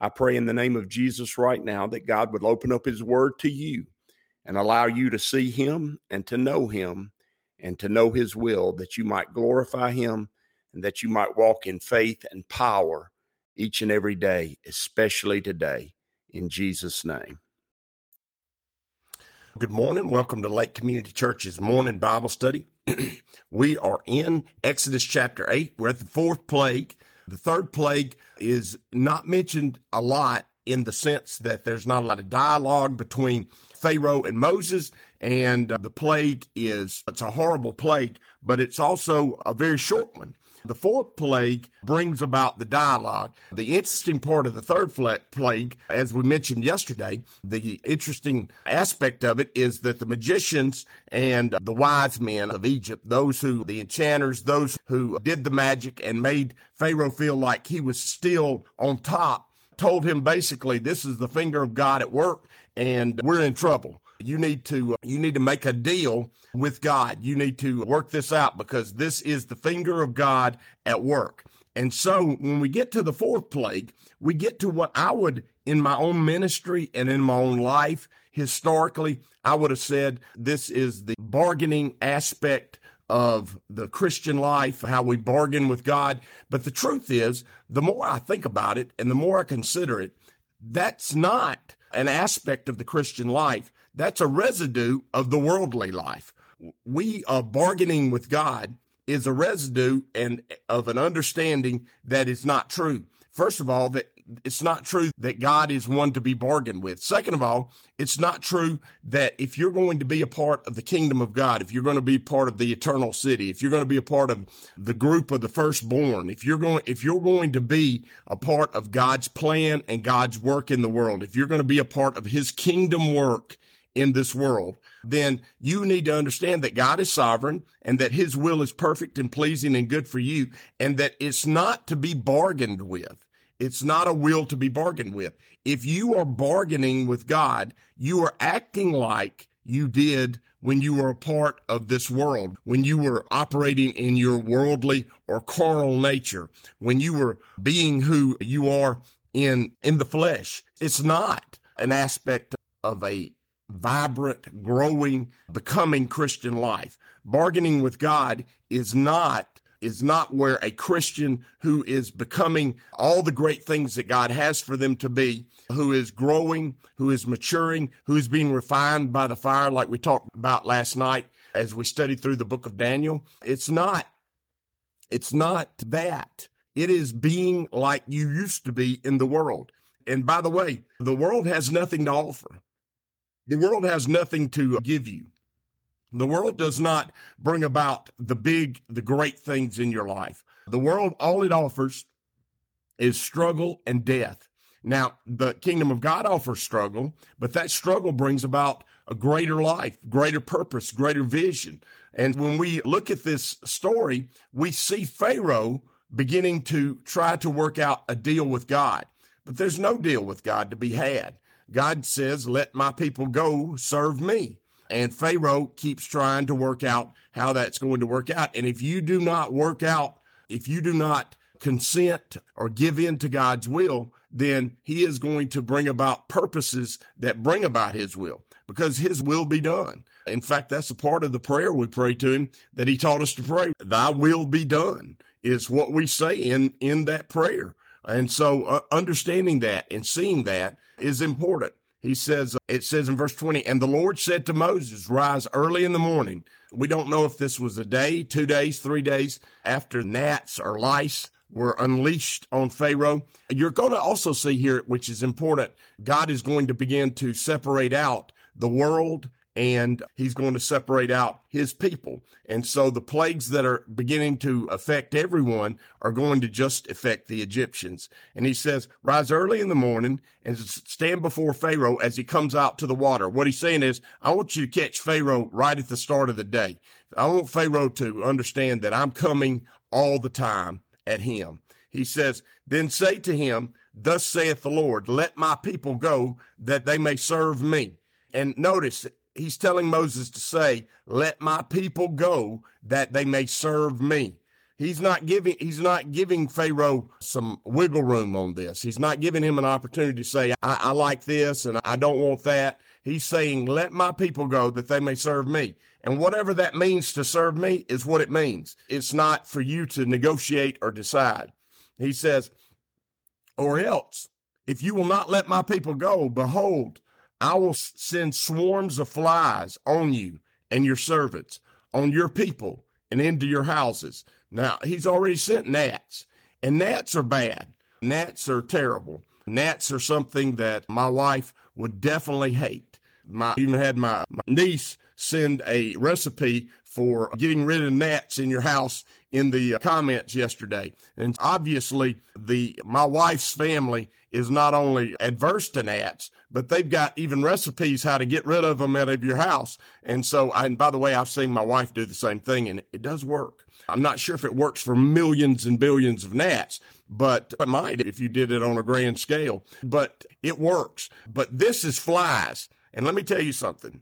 I pray in the name of Jesus right now that God would open up His Word to you and allow you to see Him and to know Him and to know His will, that you might glorify Him and that you might walk in faith and power each and every day, especially today, in Jesus' name. Good morning. Welcome to Lake Community Church's morning Bible study. we are in Exodus chapter 8. We're at the fourth plague. The third plague is not mentioned a lot in the sense that there's not a lot of dialogue between Pharaoh and Moses. And uh, the plague is, it's a horrible plague, but it's also a very short one. The fourth plague brings about the dialogue. The interesting part of the third plague, as we mentioned yesterday, the interesting aspect of it is that the magicians and the wise men of Egypt, those who, the enchanters, those who did the magic and made Pharaoh feel like he was still on top, told him basically, this is the finger of God at work and we're in trouble. You need to, uh, you need to make a deal with God. You need to work this out because this is the finger of God at work. And so when we get to the fourth plague, we get to what I would, in my own ministry and in my own life, historically, I would have said this is the bargaining aspect of the Christian life, how we bargain with God. But the truth is, the more I think about it and the more I consider it, that's not an aspect of the Christian life. That's a residue of the worldly life we are bargaining with God is a residue and of an understanding that is not true. First of all, that it's not true that God is one to be bargained with. Second of all, it's not true that if you're going to be a part of the kingdom of God, if you're going to be part of the eternal city, if you're going to be a part of the group of the firstborn, if you're going, if you're going to be a part of God's plan and God's work in the world, if you're going to be a part of his kingdom work in this world, then you need to understand that God is sovereign and that his will is perfect and pleasing and good for you and that it's not to be bargained with. It's not a will to be bargained with. If you are bargaining with God, you are acting like you did when you were a part of this world, when you were operating in your worldly or carnal nature, when you were being who you are in, in the flesh. It's not an aspect of a vibrant, growing, becoming Christian life. Bargaining with God is not is not where a Christian who is becoming all the great things that God has for them to be, who is growing, who is maturing, who is being refined by the fire, like we talked about last night as we studied through the book of Daniel. It's not, it's not that. It is being like you used to be in the world. And by the way, the world has nothing to offer. The world has nothing to give you. The world does not bring about the big, the great things in your life. The world, all it offers is struggle and death. Now, the kingdom of God offers struggle, but that struggle brings about a greater life, greater purpose, greater vision. And when we look at this story, we see Pharaoh beginning to try to work out a deal with God. But there's no deal with God to be had. God says, let my people go serve me. And Pharaoh keeps trying to work out how that's going to work out. And if you do not work out, if you do not consent or give in to God's will, then he is going to bring about purposes that bring about his will because his will be done. In fact, that's a part of the prayer we pray to him that he taught us to pray. Thy will be done is what we say in, in that prayer. And so uh, understanding that and seeing that is important. He says, uh, it says in verse 20, and the Lord said to Moses, rise early in the morning. We don't know if this was a day, two days, three days after gnats or lice were unleashed on Pharaoh. You're going to also see here, which is important, God is going to begin to separate out the world and he's going to separate out his people. And so the plagues that are beginning to affect everyone are going to just affect the Egyptians. And he says, rise early in the morning and stand before Pharaoh as he comes out to the water. What he's saying is, I want you to catch Pharaoh right at the start of the day. I want Pharaoh to understand that I'm coming all the time at him. He says, then say to him, thus saith the Lord, let my people go that they may serve me. And notice he's telling Moses to say, let my people go that they may serve me. He's not giving, he's not giving Pharaoh some wiggle room on this. He's not giving him an opportunity to say, I, I like this and I don't want that. He's saying, let my people go that they may serve me. And whatever that means to serve me is what it means. It's not for you to negotiate or decide. He says, or else, if you will not let my people go, behold, I will send swarms of flies on you and your servants, on your people, and into your houses. Now, he's already sent gnats, and gnats are bad. Gnats are terrible. Gnats are something that my wife would definitely hate. My even had my, my niece send a recipe for getting rid of gnats in your house in the uh, comments yesterday. And obviously, the my wife's family is not only adverse to gnats, but they've got even recipes how to get rid of them out of your house. And so, and by the way, I've seen my wife do the same thing, and it does work. I'm not sure if it works for millions and billions of gnats, but it might if you did it on a grand scale. But it works. But this is flies. And let me tell you something.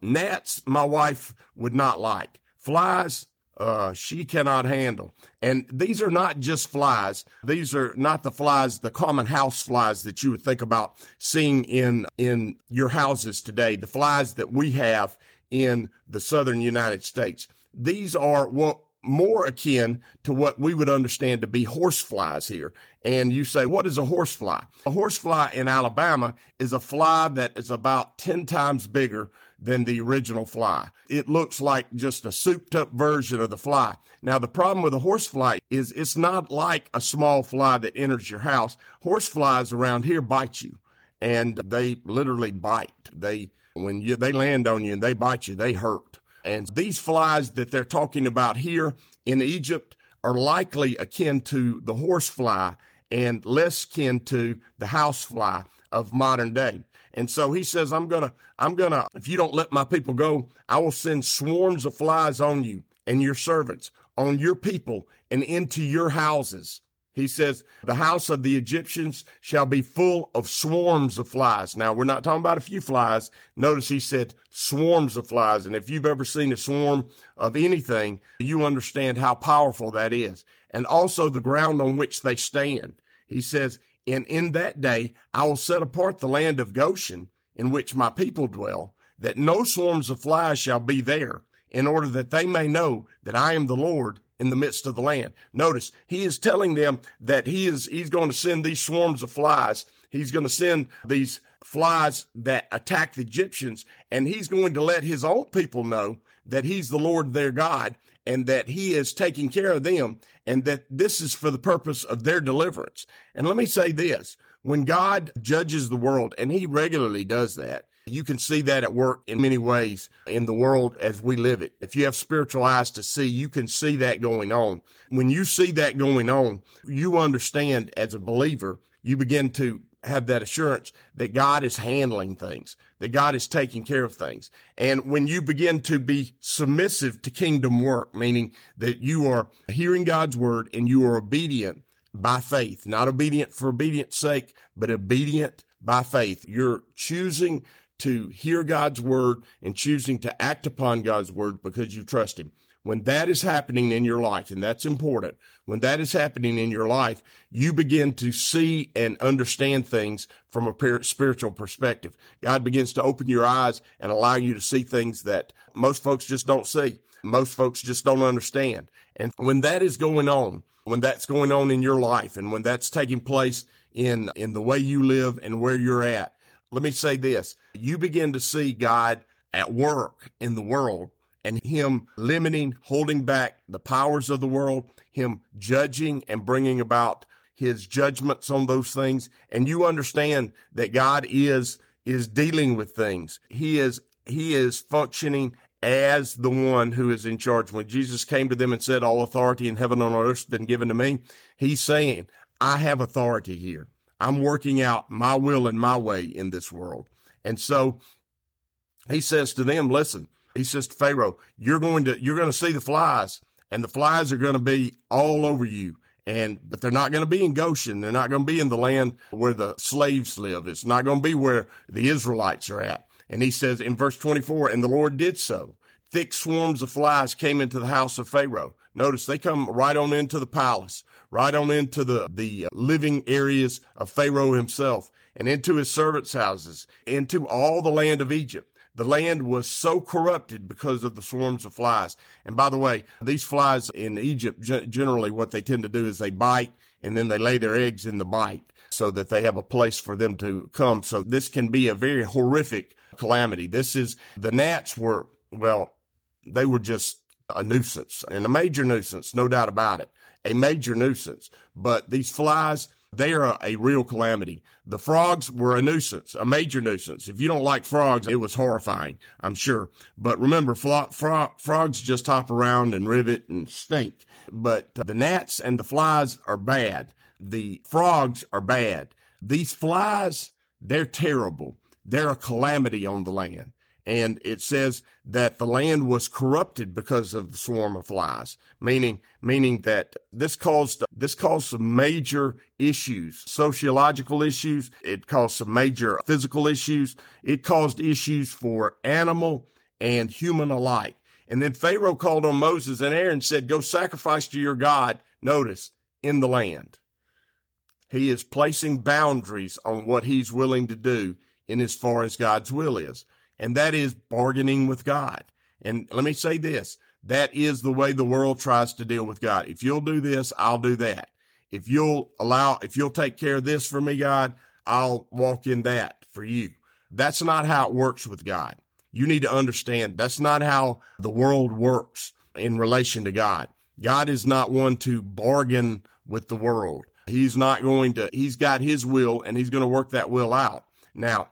Gnats, my wife would not like. Flies, uh, she cannot handle. And these are not just flies. These are not the flies, the common house flies that you would think about seeing in, in your houses today, the flies that we have in the southern United States. These are what more akin to what we would understand to be horse flies here. And you say, what is a horse fly? A horse fly in Alabama is a fly that is about 10 times bigger than the original fly. It looks like just a souped up version of the fly. Now, the problem with a horsefly is it's not like a small fly that enters your house. Horseflies around here bite you and they literally bite. They, when you, they land on you and they bite you, they hurt. And these flies that they're talking about here in Egypt are likely akin to the horsefly and less akin to the housefly of modern day. And so he says, I'm going to, I'm going to, if you don't let my people go, I will send swarms of flies on you and your servants, on your people, and into your houses. He says, the house of the Egyptians shall be full of swarms of flies. Now, we're not talking about a few flies. Notice he said swarms of flies. And if you've ever seen a swarm of anything, you understand how powerful that is. And also the ground on which they stand. He says, and in that day I will set apart the land of Goshen, in which my people dwell, that no swarms of flies shall be there, in order that they may know that I am the Lord in the midst of the land. Notice he is telling them that he is he's going to send these swarms of flies. He's going to send these flies that attack the Egyptians, and he's going to let his own people know that he's the Lord their God and that he is taking care of them and that this is for the purpose of their deliverance. And let me say this when God judges the world, and he regularly does that, you can see that at work in many ways in the world as we live it. If you have spiritual eyes to see, you can see that going on. When you see that going on, you understand as a believer, you begin to have that assurance that God is handling things, that God is taking care of things. And when you begin to be submissive to kingdom work, meaning that you are hearing God's word and you are obedient by faith, not obedient for obedience sake, but obedient by faith. You're choosing to hear God's word and choosing to act upon God's word because you trust him. When that is happening in your life, and that's important, when that is happening in your life, you begin to see and understand things from a spiritual perspective. God begins to open your eyes and allow you to see things that most folks just don't see. Most folks just don't understand. And when that is going on, when that's going on in your life and when that's taking place in, in the way you live and where you're at, let me say this. You begin to see God at work in the world and him limiting, holding back the powers of the world, him judging and bringing about his judgments on those things. And you understand that God is, is dealing with things. He is he is functioning as the one who is in charge. When Jesus came to them and said, All authority in heaven and on earth has been given to me, he's saying, I have authority here. I'm working out my will and my way in this world. And so he says to them, Listen, he says to Pharaoh, You're going to you're going to see the flies, and the flies are going to be all over you. And but they're not going to be in Goshen. They're not going to be in the land where the slaves live. It's not going to be where the Israelites are at. And he says in verse 24, and the Lord did so. Thick swarms of flies came into the house of Pharaoh. Notice they come right on into the palace, right on into the, the uh, living areas of Pharaoh himself, and into his servants' houses, into all the land of Egypt. The land was so corrupted because of the swarms of flies. And by the way, these flies in Egypt, generally what they tend to do is they bite and then they lay their eggs in the bite so that they have a place for them to come. So this can be a very horrific calamity. This is the gnats were, well, they were just a nuisance and a major nuisance, no doubt about it, a major nuisance. But these flies, they are a real calamity. The frogs were a nuisance, a major nuisance. If you don't like frogs, it was horrifying, I'm sure. But remember, fro- fro- frogs just hop around and rivet and stink. But the gnats and the flies are bad. The frogs are bad. These flies, they're terrible. They're a calamity on the land. And it says that the land was corrupted because of the swarm of flies, meaning, meaning that this caused, this caused some major issues, sociological issues. It caused some major physical issues. It caused issues for animal and human alike. And then Pharaoh called on Moses and Aaron and said, go sacrifice to your God. Notice in the land. He is placing boundaries on what he's willing to do in as far as God's will is. And that is bargaining with God. And let me say this that is the way the world tries to deal with God. If you'll do this, I'll do that. If you'll allow, if you'll take care of this for me, God, I'll walk in that for you. That's not how it works with God. You need to understand that's not how the world works in relation to God. God is not one to bargain with the world. He's not going to, he's got his will and he's going to work that will out. Now,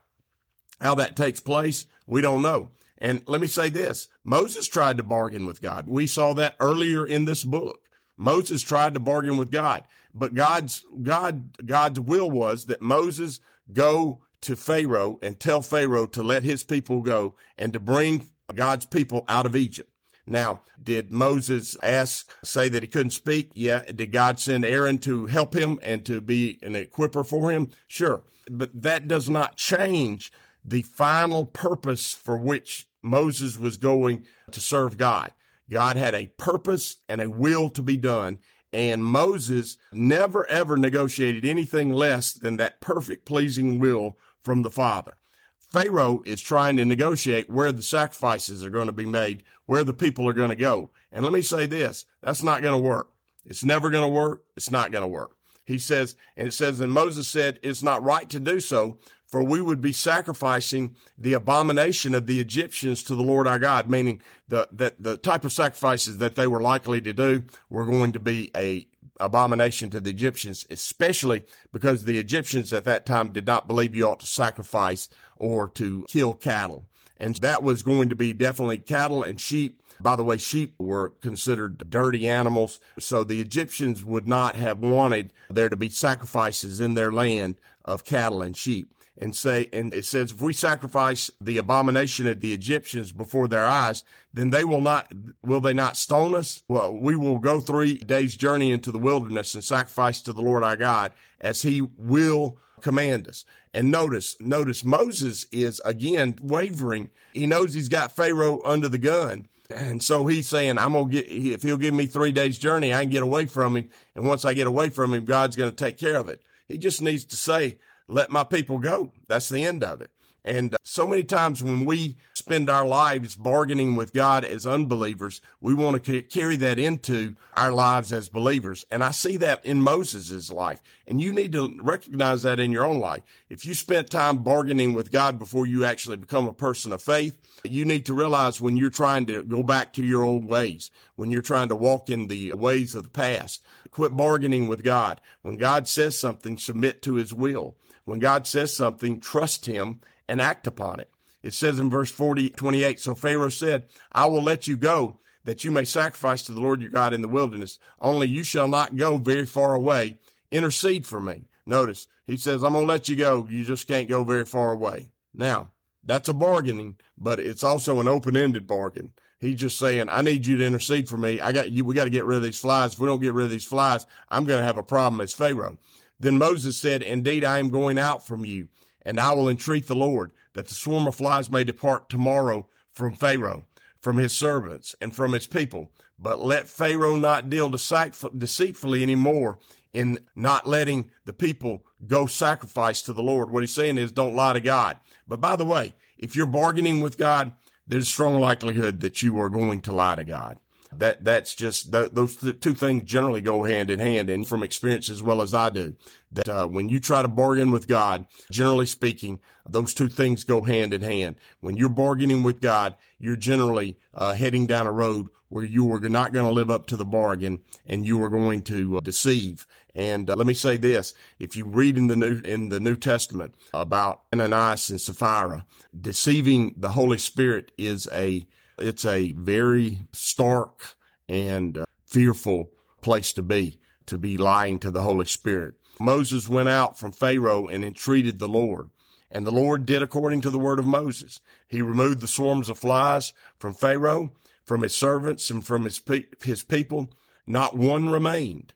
how that takes place, we don't know. And let me say this Moses tried to bargain with God. We saw that earlier in this book. Moses tried to bargain with God, but God's God God's will was that Moses go to Pharaoh and tell Pharaoh to let his people go and to bring God's people out of Egypt. Now, did Moses ask, say that he couldn't speak? Yeah. Did God send Aaron to help him and to be an equiper for him? Sure. But that does not change the final purpose for which Moses was going to serve God. God had a purpose and a will to be done. And Moses never ever negotiated anything less than that perfect pleasing will from the Father. Pharaoh is trying to negotiate where the sacrifices are going to be made, where the people are going to go. And let me say this, that's not going to work. It's never going to work. It's not going to work. He says, and it says, and Moses said, it's not right to do so, for we would be sacrificing the abomination of the Egyptians to the Lord our God, meaning the, that the type of sacrifices that they were likely to do were going to be a abomination to the Egyptians, especially because the Egyptians at that time did not believe you ought to sacrifice or to kill cattle. And that was going to be definitely cattle and sheep. By the way, sheep were considered dirty animals. So the Egyptians would not have wanted there to be sacrifices in their land of cattle and sheep and say, and it says, if we sacrifice the abomination of the Egyptians before their eyes, then they will not, will they not stone us? Well, we will go three days journey into the wilderness and sacrifice to the Lord our God as he will command us. And notice, notice Moses is again wavering. He knows he's got Pharaoh under the gun. And so he's saying, I'm going to get, if he'll give me three days journey, I can get away from him. And once I get away from him, God's going to take care of it. He just needs to say, let my people go. That's the end of it. And uh, so many times when we spend our lives bargaining with God as unbelievers, we want to carry that into our lives as believers. And I see that in Moses's life. And you need to recognize that in your own life. If you spent time bargaining with God before you actually become a person of faith, you need to realize when you're trying to go back to your old ways, when you're trying to walk in the ways of the past, quit bargaining with God. When God says something, submit to his will. When God says something, trust him and act upon it. It says in verse 40, 28, so Pharaoh said, I will let you go that you may sacrifice to the Lord your God in the wilderness. Only you shall not go very far away. Intercede for me. Notice he says, I'm going to let you go. You just can't go very far away. Now, that's a bargaining, but it's also an open ended bargain. He's just saying, I need you to intercede for me. I got you. We got to get rid of these flies. If we don't get rid of these flies, I'm going to have a problem as Pharaoh. Then Moses said, Indeed, I am going out from you, and I will entreat the Lord that the swarm of flies may depart tomorrow from Pharaoh, from his servants, and from his people. But let Pharaoh not deal deceitfully anymore in not letting the people go sacrifice to the Lord. What he's saying is don't lie to God. But by the way, if you're bargaining with God, there's strong likelihood that you are going to lie to God. That that's just those two things generally go hand in hand, and from experience as well as I do, that uh, when you try to bargain with God, generally speaking, those two things go hand in hand. When you're bargaining with God, you're generally uh, heading down a road where you are not going to live up to the bargain, and you are going to uh, deceive. And uh, let me say this: if you read in the new in the New Testament about Ananias and Sapphira, deceiving the Holy Spirit is a it's a very stark and uh, fearful place to be to be lying to the Holy Spirit. Moses went out from Pharaoh and entreated the Lord. And the Lord did according to the word of Moses. He removed the swarms of flies from Pharaoh, from his servants, and from his, pe- his people. Not one remained.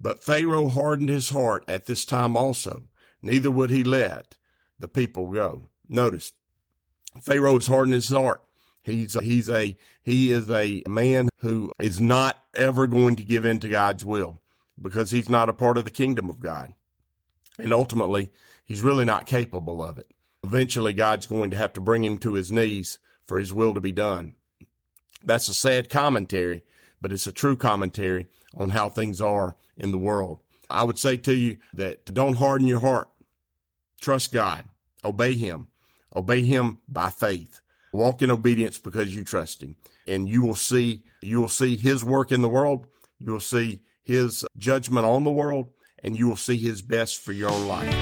But Pharaoh hardened his heart at this time also, neither would he let the people go. Notice, Pharaoh has hardened his heart. He's a, he's a he is a man who is not ever going to give in to God's will because he's not a part of the kingdom of God. And ultimately, he's really not capable of it. Eventually, God's going to have to bring him to his knees for his will to be done. That's a sad commentary, but it's a true commentary on how things are in the world. I would say to you that don't harden your heart. Trust God. Obey Him. Obey Him by faith. Walk in obedience because you trust Him. And you will see, you will see His work in the world. You will see His judgment on the world and you will see His best for your life.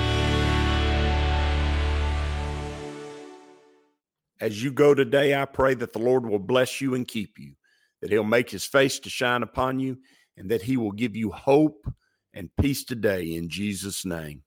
As you go today, I pray that the Lord will bless you and keep you, that He'll make His face to shine upon you and that he will give you hope and peace today in Jesus' name.